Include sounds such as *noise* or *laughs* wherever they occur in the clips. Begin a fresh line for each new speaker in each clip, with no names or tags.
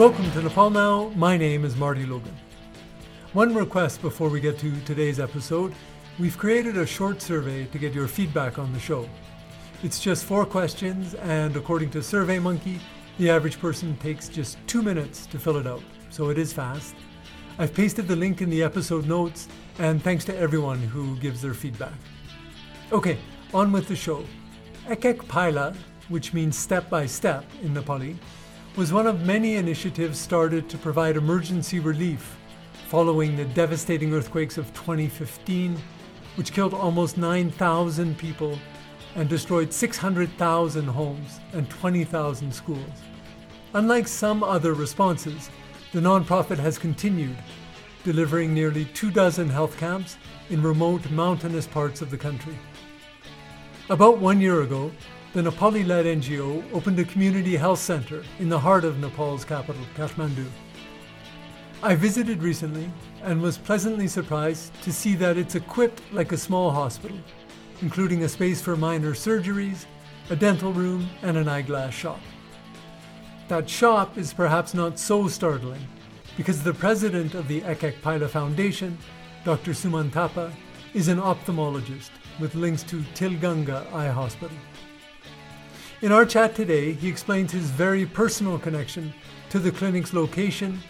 Welcome to Nepal Now. My name is Marty Logan. One request before we get to today's episode we've created a short survey to get your feedback on the show. It's just four questions, and according to SurveyMonkey, the average person takes just two minutes to fill it out, so it is fast. I've pasted the link in the episode notes, and thanks to everyone who gives their feedback. Okay, on with the show. Ek Ek Paila, which means step by step in Nepali, was one of many initiatives started to provide emergency relief following the devastating earthquakes of 2015, which killed almost 9,000 people and destroyed 600,000 homes and 20,000 schools. Unlike some other responses, the nonprofit has continued, delivering nearly two dozen health camps in remote mountainous parts of the country. About one year ago, the Nepali led NGO opened a community health center in the heart of Nepal's capital, Kathmandu. I visited recently and was pleasantly surprised to see that it's equipped like a small hospital, including a space for minor surgeries, a dental room, and an eyeglass shop. That shop is perhaps not so startling because the president of the Ek Ek Paila Foundation, Dr. Suman Thapa, is an ophthalmologist with links to Tilganga Eye Hospital. In our chat today, he explains his very personal connection to the clinic's location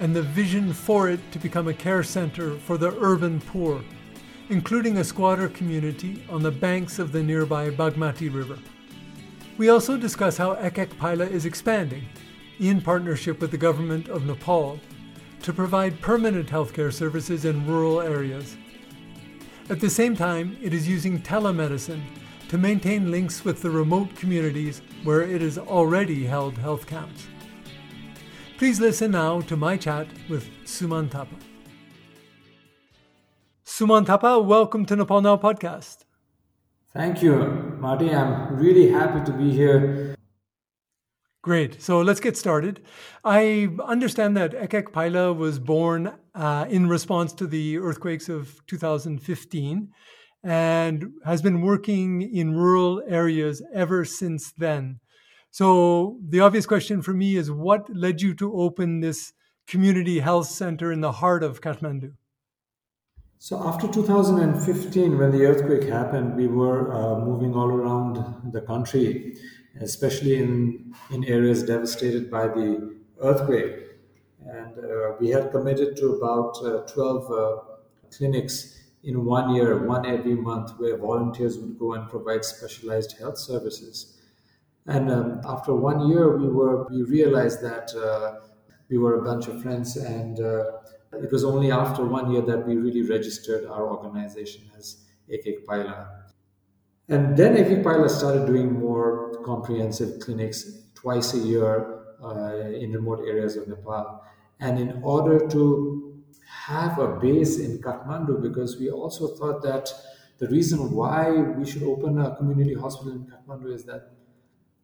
and the vision for it to become a care center for the urban poor, including a squatter community on the banks of the nearby Bagmati River. We also discuss how Ek Ek Paila is expanding, in partnership with the government of Nepal, to provide permanent healthcare services in rural areas. At the same time, it is using telemedicine to maintain links with the remote communities where it has already held health camps. Please listen now to my chat with Suman Thapa. Suman Thapa, welcome to Nepal Now podcast.
Thank you, Marty. I'm really happy to be here.
Great. So let's get started. I understand that Ek Ek Paila was born uh, in response to the earthquakes of 2015 and has been working in rural areas ever since then. So the obvious question for me is what led you to open this community health center in the heart of Kathmandu?
So after 2015, when the earthquake happened, we were uh, moving all around the country, especially in, in areas devastated by the earthquake. And uh, we had committed to about uh, 12 uh, clinics in one year, one every month, where volunteers would go and provide specialized health services. And um, after one year, we were we realized that uh, we were a bunch of friends, and uh, it was only after one year that we really registered our organization as Ek Ek Paila. And then Ek Ek Paila started doing more comprehensive clinics twice a year uh, in remote areas of Nepal. And in order to have a base in Kathmandu because we also thought that the reason why we should open a community hospital in Kathmandu is that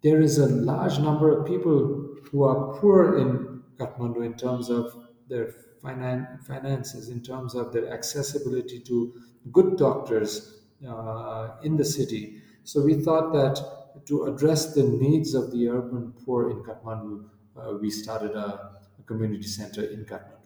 there is a large number of people who are poor in Kathmandu in terms of their finan- finances, in terms of their accessibility to good doctors uh, in the city. So we thought that to address the needs of the urban poor in Kathmandu, uh, we started a, a community center in Kathmandu.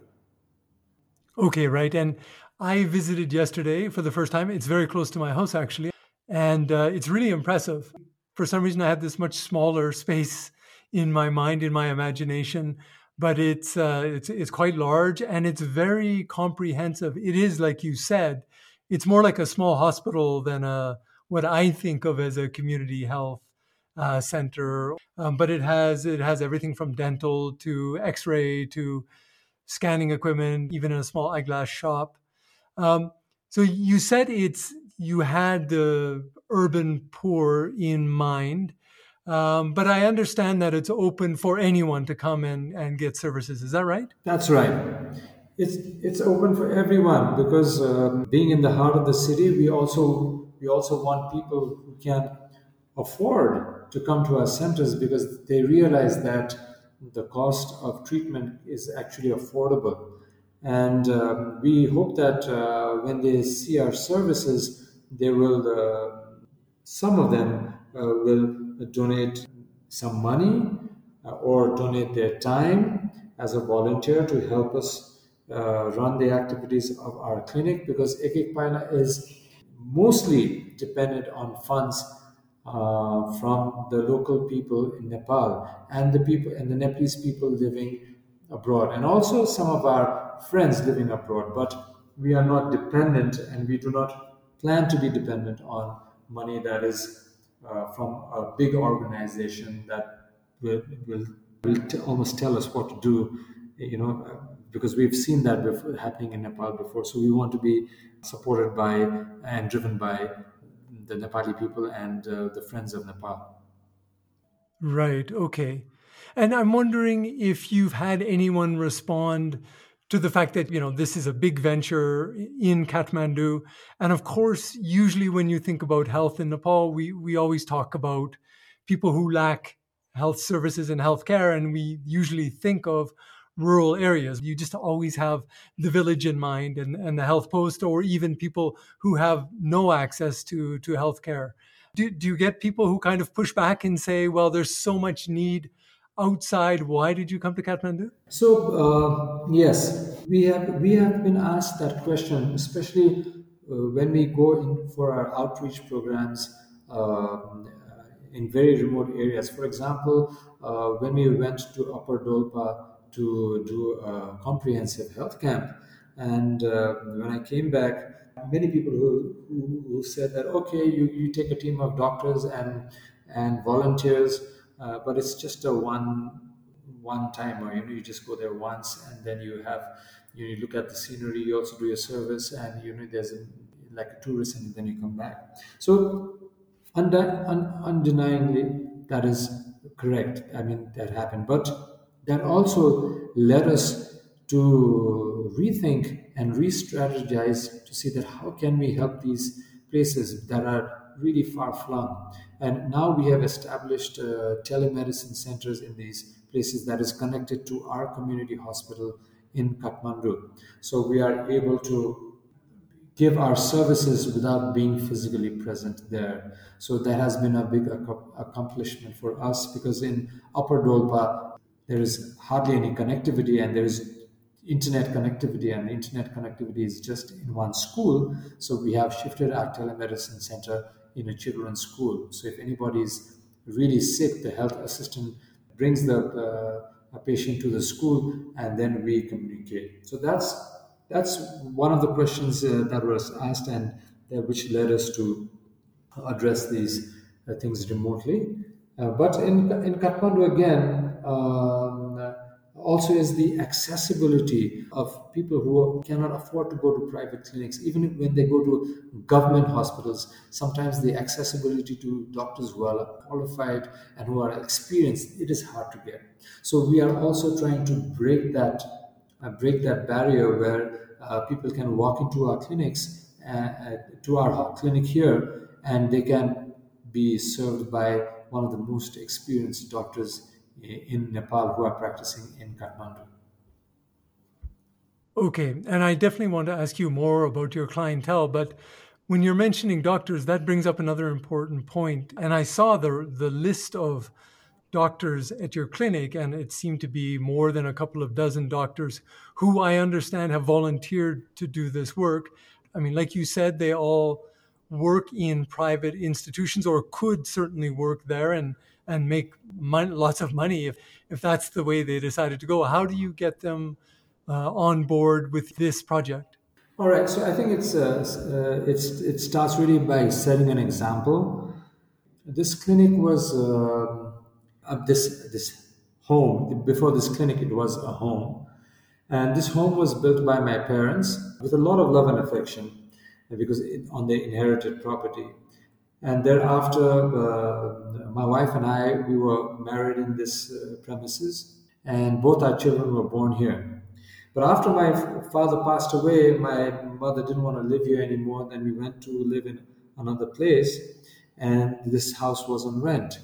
Okay, right. And I visited yesterday for the first time. It's very close to my house, actually. And uh, it's really impressive. For some reason, I had this much smaller *laughs* space in my mind, in my imagination, but it's, uh, it's, it's quite large and it's very comprehensive. It is, like you said, it's more like a small hospital than a, what I think of as a community health uh, center. Um, but it has, it has everything from dental to x ray to scanning equipment, even in a small eyeglass shop. Um, so you said it's you had the urban poor in mind, um, but I understand that it's open for anyone to come and, and get services. Is that right?
That's right. It's it's open for everyone because um, being in the heart of the city, we also we also want people who can afford to come to our centers because they realize that the cost of treatment is actually affordable. And um, we hope that uh, when they see our services, they will, uh, some of them uh, will donate some money uh, or donate their time as a volunteer to help us uh, run the activities of our clinic because Ek Paila is mostly dependent on funds uh, from the local people in Nepal and the people and the Nepalese people living abroad, and also some of our friends living abroad. But we are not dependent, and we do not plan to be dependent on money that is uh, from a big organization that will will, will t- almost tell us what to do. You know, because we've seen that before, happening in Nepal before. So we want to be supported by and driven by the Nepali people and uh, the Friends of Nepal.
Right. Okay. And I'm wondering if you've had anyone respond to the fact that, you know, this is a big venture in Kathmandu. And of course, usually when you think about health in Nepal, we, we always talk about people who lack health services and healthcare. And we usually think of rural areas. You just always have the village in mind and, and the health post, or even people who have no access to, to healthcare. Do, do you get people who kind of push back and say, well, there's so much need outside? Why did you come to Kathmandu?
So, uh, yes, we have, we have been asked that question, especially uh, when we go in for our outreach programs. Uh, in very remote areas. For example, uh, when we went to Upper Dolpa to do a comprehensive health camp. And uh, when I came back, many people who, who, who, said that, okay, you, you take a team of doctors and, and volunteers, uh, but it's just a one one time or you know you just go there once and then you have you, look at the scenery you also do your service and you know there's a, like a tourist and then you come back. So undi- un- undeniably that is correct. I mean that happened. But that also led us to rethink and re-strategize to see that how can we help these places that are really far flung and now we have established uh, telemedicine centers in these places that is connected to our community hospital in kathmandu so we are able to give our services without being physically present there. So that has been a big accomplishment for us because in Upper Dolpa, there is hardly any connectivity and there is internet connectivity and internet connectivity is just in one school. So we have shifted our telemedicine center in a children's school. So if anybody is really sick the health assistant brings the uh, patient to the school and then we communicate. So that's that's one of the questions uh, that was asked and which led us to address these uh, things remotely. Uh, but in in kathmandu again um, also is the accessibility of people who cannot afford to go to private clinics even when they go to government hospitals sometimes the accessibility to doctors who are qualified and who are experienced it is hard to get. So we are also trying to break that uh, break that barrier where uh, people can walk into our clinics uh, uh to our clinic here and they can be served by one of the most experienced doctors in Nepal who are practicing in Kathmandu.
Okay, and I definitely want to ask you more about your clientele, but when you're mentioning doctors, that brings up another important point. And I saw the the list of doctors at your clinic, and it seemed to be more than a couple of dozen doctors who I understand have volunteered to do this work. I mean, like you said, they all work in private institutions or could certainly work there, and and make mon- lots of money if if that's the way they decided to go. How do you get them uh, on board with this project?
All right, so I think it's uh, uh, it's it starts really by setting an example. This clinic was uh, this this home before this clinic it was a home, and this home was built by my parents with a lot of love and affection because it, on the inherited property and thereafter, uh, my wife and I, we were married in this uh, premises, and both our children were born here. But after my father passed away, my mother didn't want to live here anymore. Then we went to live in another place, and this house was on rent.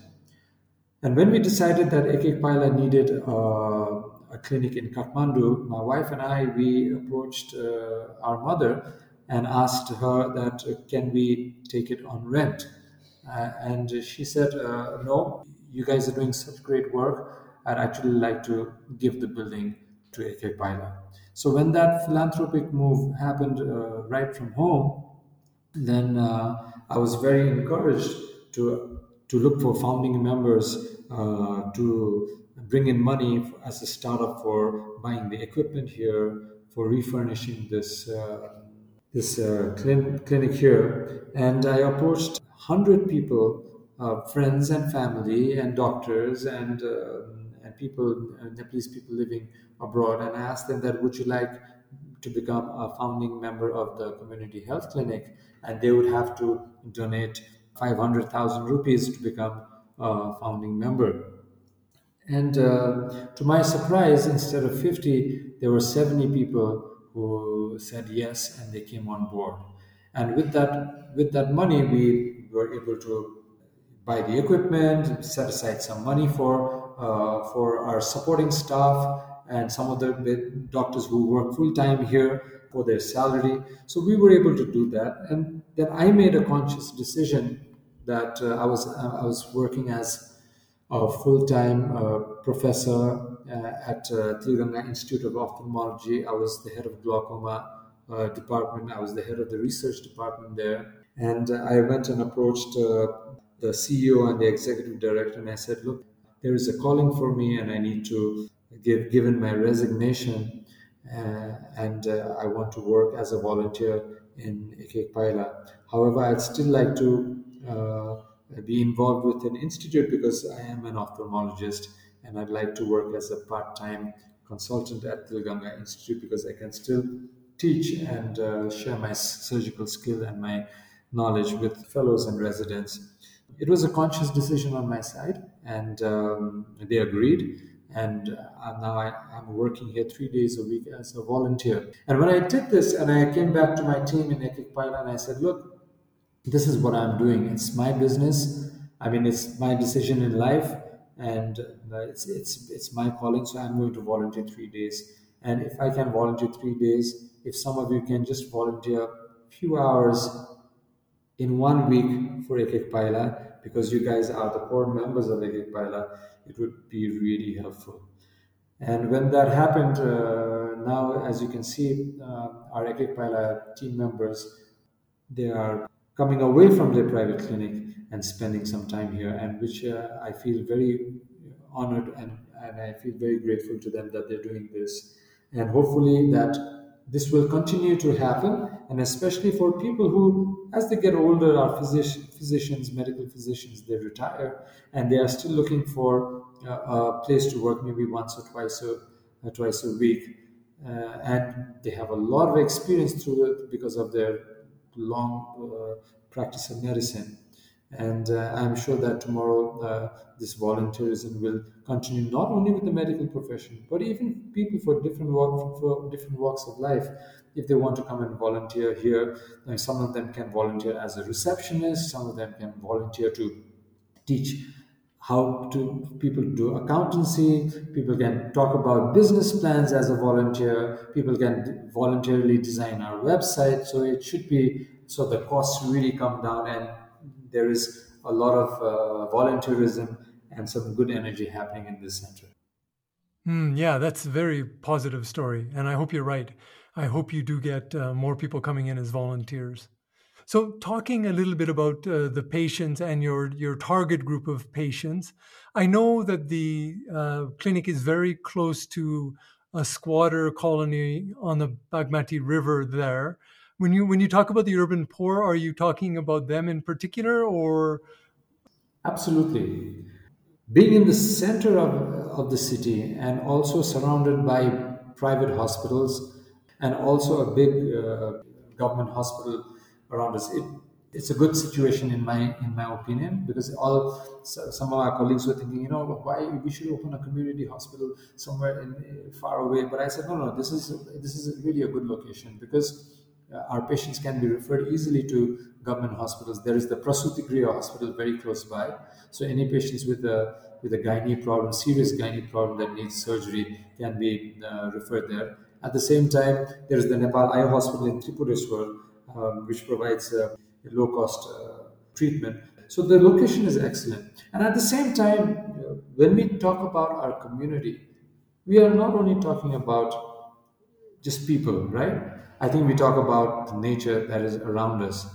And when we decided that Ek Paila needed uh, a clinic in Kathmandu, my wife and I, we approached uh, our mother and asked her that uh, can we take it on rent? Uh, and she said uh, no you guys are doing such great work. I'd actually like to give the building to Ekek So when that philanthropic move happened uh, right from home, then uh, I was very encouraged to to look for founding members to bring in money as a startup for buying the equipment here, for refurnishing this uh, this uh, clinic here, and I approached hundred people, uh, friends and family, and doctors and uh, and people, uh, Nepalese people living abroad, and I asked them that would you like to become a founding member of the community health clinic, and they would have to donate 500,000 rupees to become a founding member. And uh, to my surprise, instead of 50, there were 70 people who said yes and they came on board. And with that, with that money, we were able to buy the equipment, set aside some money for uh, for our supporting staff and some of the doctors who work full time here for their salary. So we were able to do that, and then I made a conscious decision that uh, I was I was working as a full time uh, professor uh, at uh, Institute of Ophthalmology. I was the head of glaucoma uh, department. I was the head of the research department there. And I went and approached the CEO and the executive director, and I said, "Look, there is a calling for me, and I need to give, given my resignation, uh, and uh, I want to work as a volunteer in Ek Ek Paila. However, I'd still like to uh, be involved with an institute because I am an ophthalmologist and I'd like to work as a part time consultant at Tilganga Institute because I can still teach and uh, share my surgical skill and my knowledge with fellows and residents. It was a conscious decision on my side, and um, they agreed. And uh, now I, am working here three days a week as a volunteer. And when I did this, and I came back to my team in Ekek and I said, "Look, this is what I'm doing. It's my business. I mean, it's my decision in life, and uh, it's it's it's my calling. So I'm going to volunteer three days. And if I can volunteer three days, if some of you can just volunteer a few hours in one week for Ek Ek Paila, because you guys are the core members of Ek Ek Paila, it would be really helpful. And when that happened, uh, now as you can see, uh, our Ek Ek Paila team members, they are coming away from their private clinic and spending some time here, and which uh, I feel very honored and, and I feel very grateful to them that they're doing this. And hopefully that this will continue to happen, and especially for people who, as they get older, are physician, physicians, medical physicians, they retire, and they are still looking for uh, a place to work maybe once or twice a, uh, twice a week. Uh, and they have a lot of experience through it because of their long uh, practice of medicine. And uh, I'm sure that tomorrow uh, this volunteerism will continue not only with the medical profession, but even people for different walk, for different walks of life. If they want to come and volunteer here, some of them can volunteer as a receptionist. Some of them can volunteer to teach how to people do accountancy people can talk about business plans as a volunteer people can voluntarily design our website so it should be so the costs really come down and there is a lot of uh, volunteerism and some good energy happening in this center.
Mm, yeah that's a very positive story and i hope you're right. I hope you do get uh, more people coming in as volunteers. So, talking a little bit about uh, the patients and your your target group of patients, I know that the uh, clinic is very close to a squatter colony on the Bagmati River. There, when you when you talk about the urban poor, are you talking about them in particular, or?
Absolutely. Being in the center of, of the city and also surrounded by private hospitals and also a big uh, government hospital around us. It, it's a good situation in my in my opinion because all some of our colleagues were thinking, you know, why we should open a community hospital somewhere in, far away. But I said, no, no, this is this is really a good location because our patients can be referred easily to government hospitals. There is the Prasuti Griha Hospital very close by, so any patients with a with a gynae problem, serious gynae problem that needs surgery, can be uh, referred there. At the same time, there is the Nepal Eye Hospital in Tripureshwar, um, which provides uh, low cost uh, treatment. So the location is excellent. And at the same time, when we talk about our community, we are not only talking about just people, right? I think we talk about the nature that is around us.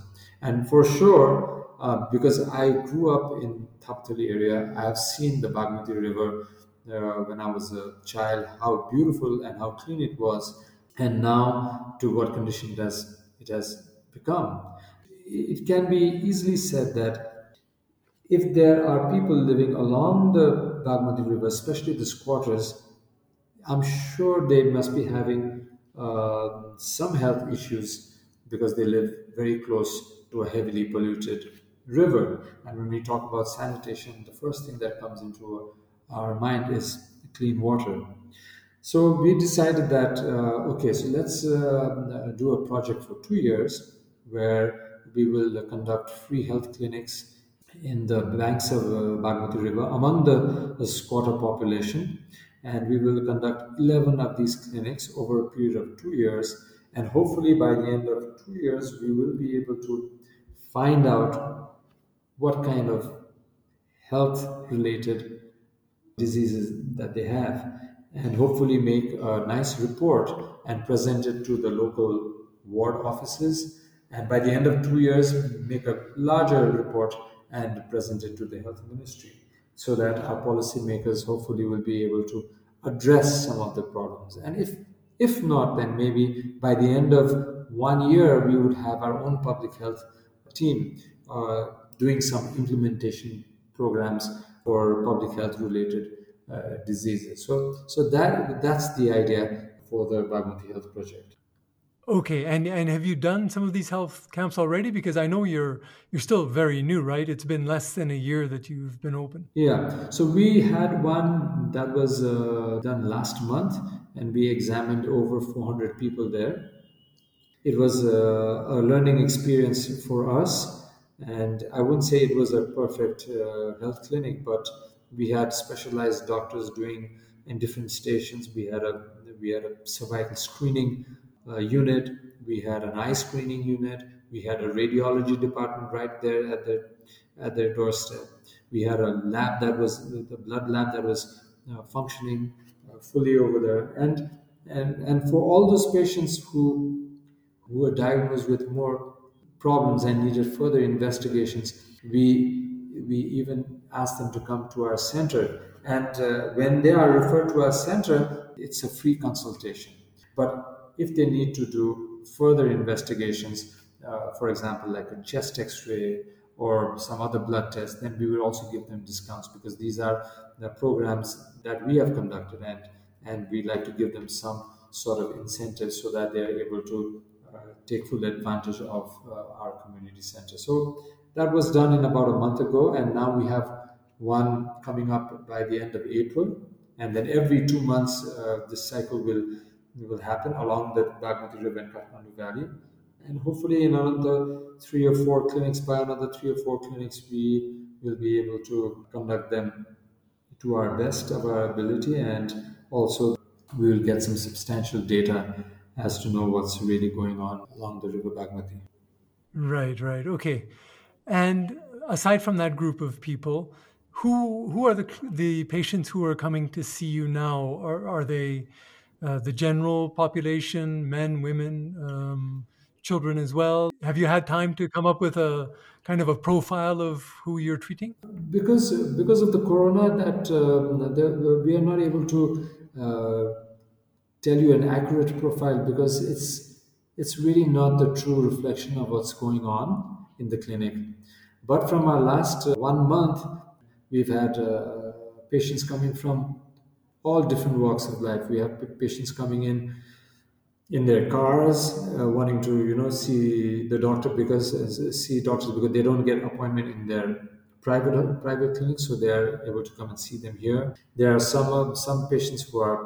And for sure, uh, because I grew up in Thapatali area, I have seen the Bagmati River uh, when I was a child, how beautiful and how clean it was, and now to what condition it has, it has become. It can be easily said that if there are people living along the Bagmati River, especially the squatters, I'm sure they must be having uh, some health issues because they live very close to a heavily polluted river. And when we talk about sanitation, the first thing that comes into our mind is clean water. So we decided that, uh, okay, so let's uh, do a project for two years where we will conduct free health clinics in the banks of uh, Bagmati River among the, the squatter population and we will conduct 11 of these clinics over a period of two years. And hopefully, by the end of two years, we will be able to find out what kind of health related diseases that they have, and hopefully make a nice report and present it to the local ward offices. And by the end of two years, make a larger report and present it to the health ministry so that our policymakers hopefully will be able to address some of the problems. And if if not, then maybe by the end of one year we would have our own public health team uh, doing some implementation programs for public health related uh, diseases. So so that that's the idea for the Bagmati Health Project.
Okay, and and have you done some of these health camps already? Because I know you're you're still very new, right? It's been less than a year that you've been open.
Yeah, so we had one that was uh, done last month, and we examined over 400 people there. It was a, a learning experience for us, and I wouldn't say it was a perfect uh, health clinic, but we had specialized doctors doing in different stations. We had a we had a cervical screening uh, unit, we had an eye screening unit, we had a radiology department right there at their at their doorstep. We had a lab that was the blood lab that was uh, functioning uh, fully over there, and and and for all those patients who who were diagnosed with more problems and needed further investigations, we we even asked them to come to our center. And uh, when they are referred to our center, it's a free consultation. But if they need to do further investigations, uh, for example, like a chest x ray or some other blood test, then we will also give them discounts because these are the programs that we have conducted and, and we like to give them some sort of incentive so that they're able to uh, take full advantage of uh, our community center. So that was done in about a month ago, and now we have one coming up by the end of April. And then every two months, uh, this cycle will will happen along the Bagmati River and Kathmandu Valley. And hopefully, in another three or four clinics, by another three or four clinics, we will be able to conduct them to our best of our ability. And also, we will get some substantial data as to know what's really going on along the River Bagmati.
Right, right. Okay. And aside from that group of people, who who are the the patients who are coming to see you now? Are are they uh, the general population, men, women, um, children as well. Have you had time to come up with a kind of a profile of who you're treating?
Because because of the corona, that um, the, we are not able to uh, tell you an accurate profile because it's it's really not the true reflection of what's going on in the clinic. But from our last uh, one month, we've had uh, patients coming from all different walks of life. We have patients coming in in their cars, uh, wanting to you know see the doctor because uh, see doctors because they don't get appointment in their private private clinics, so they are able to come and see them here. There are some uh, some patients who are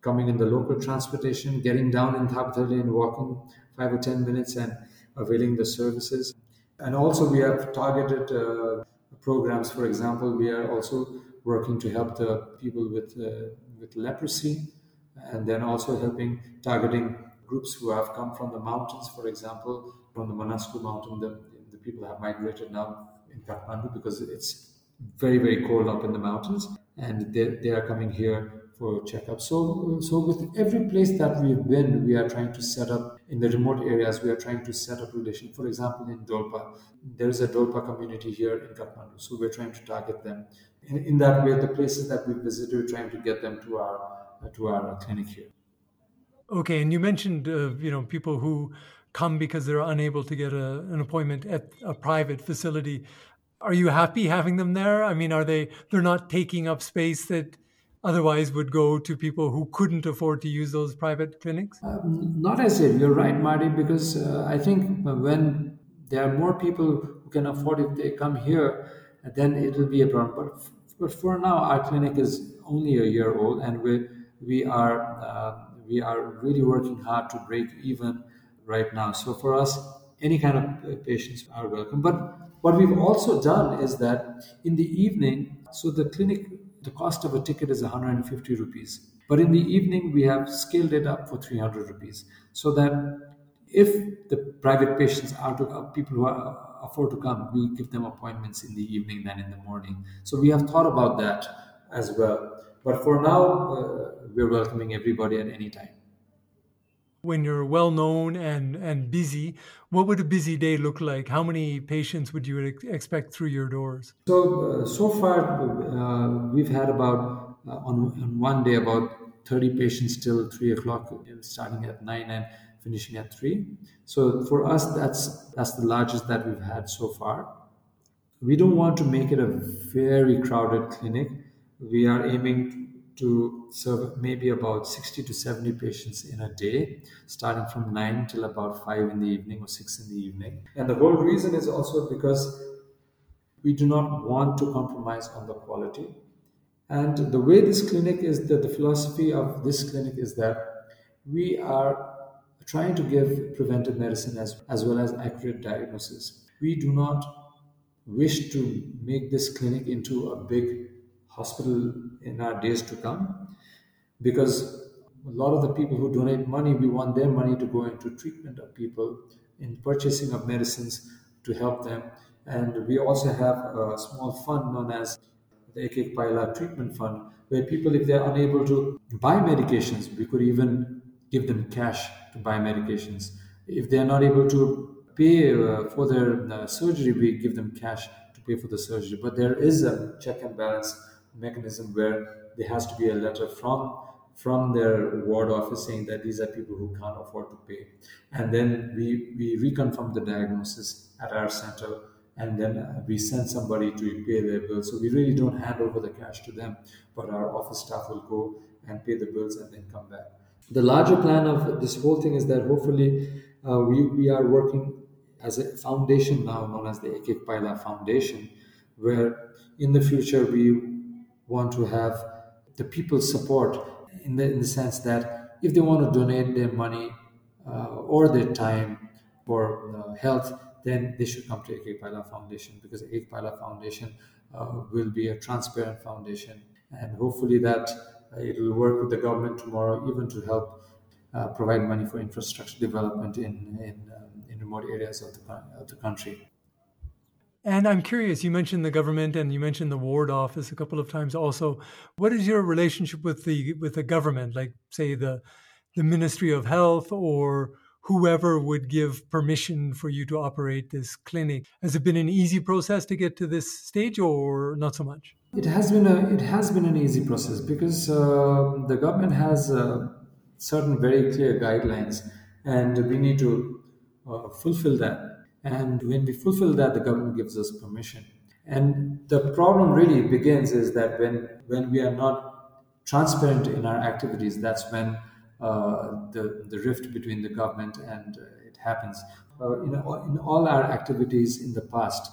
coming in the local transportation, getting down in Thapatali and walking five or ten minutes and availing the services. And also we have targeted uh, programs. For example, we are also working to help the people with, uh, with leprosy, and then also helping targeting groups who have come from the mountains, for example, from the Manaslu mountain. The, the people have migrated now in Kathmandu because it's very, very cold up in the mountains, and they, they are coming here for checkup. So, so with every place that we've been, we are trying to set up in the remote areas. We are trying to set up relation. For example, in Dolpa, there is a Dolpa community here in Kathmandu, so we're trying to target them. In, in that way, the places that we visited, we're trying to get them to our to our clinic here.
Okay, and you mentioned uh, you know people who come because they're unable to get a, an appointment at a private facility. Are you happy having them there? I mean, are they they're not taking up space that otherwise would go to people who couldn't afford to use those private clinics?
Um, not as if you're right, Marty, because uh, I think when there are more people who can afford it, they come here, then it will be a problem. But, but for now, our clinic is only a year old, and we we are uh, we are really working hard to break even right now. So for us, any kind of uh, patients are welcome. But what we've also done is that in the evening, so the clinic the cost of a ticket is 150 rupees. But in the evening, we have scaled it up for 300 rupees so that if the private patients are to uh, people who are, afford to come, we give them appointments in the evening than in the morning. So we have thought about that as well. But for now, uh, we're welcoming everybody at any time
when you're well known and and busy what would a busy day look like? How many patients would you expect through your doors?
So uh, so far uh, we've had about uh, on, on one day about 30 patients till 3 o'clock starting at 9 and finishing at 3 so for us that's that's the largest that we've had so far. We don't want to make it a very crowded clinic. We are aiming to serve maybe about 60 to 70 patients in a day, starting from 9 till about 5 in the evening or 6 in the evening. And the whole reason is also because we do not want to compromise on the quality. And the way this clinic is, that the philosophy of this clinic is that we are trying to give preventive medicine as, as well as accurate diagnosis. We do not wish to make this clinic into a big hospital in our days to come because a lot of the people who donate money, we want their money to go into treatment of people, in purchasing of medicines to help them. And we also have a small fund known as the Ek Paila Treatment Fund, where people, if they're unable to buy medications, we could even give them cash to buy medications. If they're not able to pay uh, for their uh, surgery, we give them cash to pay for the surgery. But there is a check and balance mechanism where there has to be a letter from from their ward office saying that these are people who can't afford to pay. And then we we reconfirm the diagnosis at our center and then we send somebody to pay their bills. So we really don't hand over the cash to them but our office staff will go and pay the bills and then come back. The larger plan of this whole thing is that hopefully uh, we, we are working as a foundation now known as the Ek Paila Foundation, where in the future we want to have the people's support in the, in the sense that if they want to donate their money uh, or their time for uh, health, then they should come to Ek Paila Foundation because Ek Paila Foundation uh, will be a transparent foundation and hopefully that uh, it will work with the government tomorrow even to help uh, provide money for infrastructure development in, in, um, in remote areas of the, of the country.
And I'm curious, you mentioned the government and you mentioned the ward office a couple of times also. What is your relationship with the with the government, like say the the Ministry of Health or whoever would give permission for you to operate this clinic? Has it been an easy process to get to this stage or not so much?
It has been a it has been an easy process because uh, the government has uh, certain very clear guidelines and we need to uh, fulfill that and when we fulfill that, the government gives us permission. And the problem really begins is that when, when we are not transparent in our activities, that's when uh, the, the rift between the government and uh, it happens. Uh, in, in all our activities in the past,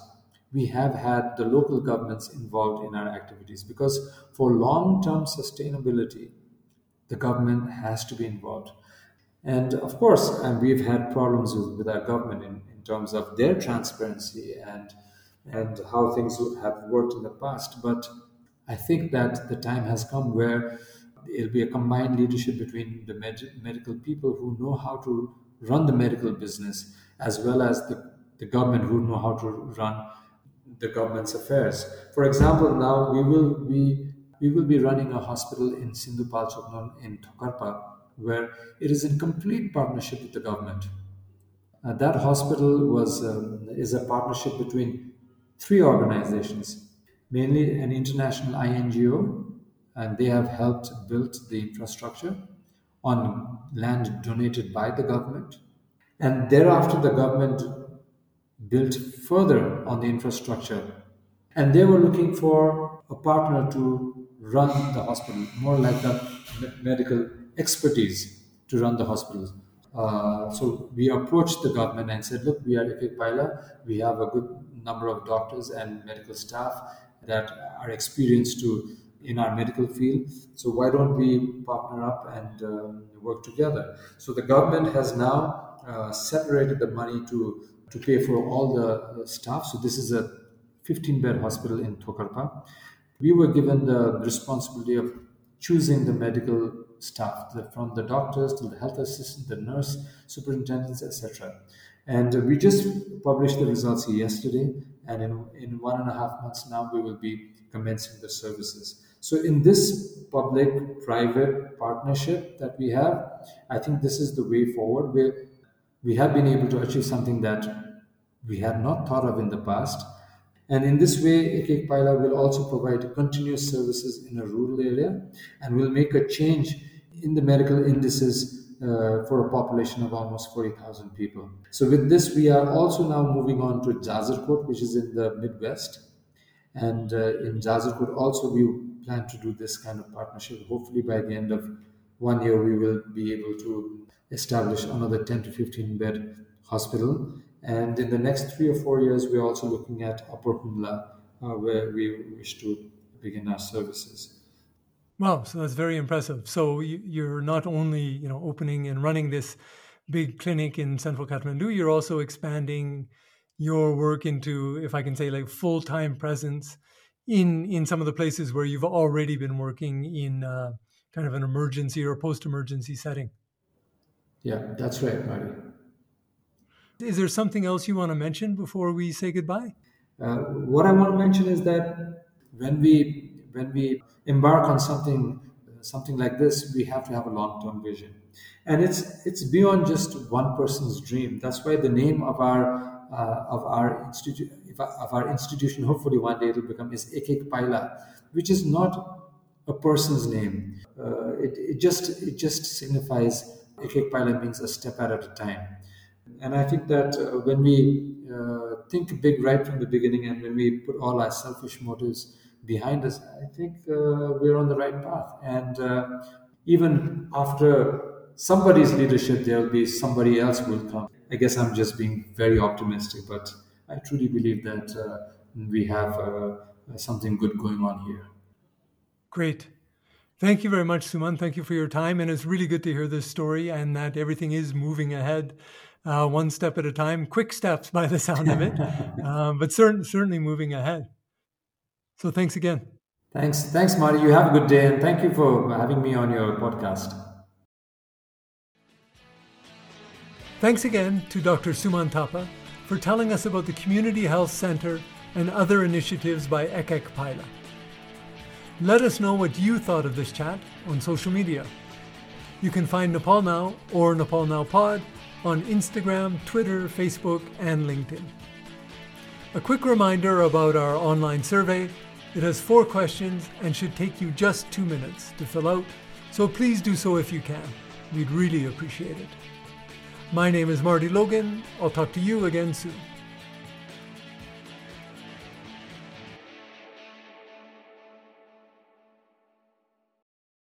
we have had the local governments involved in our activities because for long term sustainability, the government has to be involved. And of course, and we've had problems with, with our government in, terms of their transparency and and how things have worked in the past. But I think that the time has come where it'll be a combined leadership between the med- medical people who know how to run the medical business as well as the, the government who know how to run the government's affairs. For example, now we will we we will be running a hospital in Sindhu Palchok in Thokarpa, where it is in complete partnership with the government. Uh, that hospital was um, is a partnership between three organizations, mainly an international INGO, and they have helped build the infrastructure on land donated by the government. And thereafter, the government built further on the infrastructure. And they were looking for a partner to run the hospital, more like the medical expertise to run the hospitals. Uh, so we approached the government and said, look, we are Ek Paila. We have a good number of doctors and medical staff that are experienced to in our medical field. So why don't we partner up and um, work together? So the government has now uh, separated the money to to pay for all the staff. So this is a 15 bed hospital in Thokarpa. We were given the responsibility of choosing the medical staff, the, from the doctors to the health assistant, the nurse, superintendents, etc. And uh, we just published the results yesterday, and in, in one and a half months now, we will be commencing the services. So, in this public private partnership that we have, I think this is the way forward. We, we have been able to achieve something that we had not thought of in the past. And in this way, Ek Paila will also provide continuous services in a rural area and will make a change in the medical indices uh, for a population of almost 40,000 people. So, with this, we are also now moving on to Jajarkot, which is in the Midwest. And uh, in Jajarkot, also, we plan to do this kind of partnership. Hopefully, by the end of one year, we will be able to establish another 10 to 15 bed hospital. And in the next three or four years, we're also looking at Upper Humla, uh, where we wish to begin our services.
Wow, so that's very impressive. So you're not only you know opening and running this big clinic in central Kathmandu, you're also expanding your work into, if I can say, like full time presence in in some of the places where you've already been working in uh, kind of an emergency or post emergency setting.
Yeah, that's right, Marty.
Is there something else you want to mention before we say goodbye?
Uh, what I want to mention is that when we when we embark on something something like this, we have to have a long-term vision, and it's it's beyond just one person's dream. That's why the name of our uh, of our institute of our institution, hopefully one day it will become is Ek Ek Paila, which is not a person's name. Uh, it, it just it just signifies Ek Ek Paila means a step at a time. And I think that uh, when we uh, think big right from the beginning and when we put all our selfish motives behind us, I think uh, we're on the right path. And uh, even after somebody's leadership, there'll be somebody else who will come. I guess I'm just being very optimistic, but I truly believe that uh, we have uh, something good going on here.
Great. Thank you very much, Suman. Thank you for your time. And it's really good to hear this story and that everything is moving ahead uh, one step at a time, quick steps by the sound of it, um, *laughs* but certain, certainly moving ahead. So thanks again.
Thanks. Thanks, Marty. You have a good day. And thank you for having me on your podcast.
Thanks again to Dr. Suman Thapa for telling us about the Community Health Center and other initiatives by Ek Ek Paila. Let us know what you thought of this chat on social media. You can find Nepal Now or Nepal Now Pod on Instagram, Twitter, Facebook, and LinkedIn. A quick reminder about our online survey. It has four questions and should take you just two minutes to fill out, so please do so if you can. We'd really appreciate it. My name is Marty Logan. I'll talk to you again soon.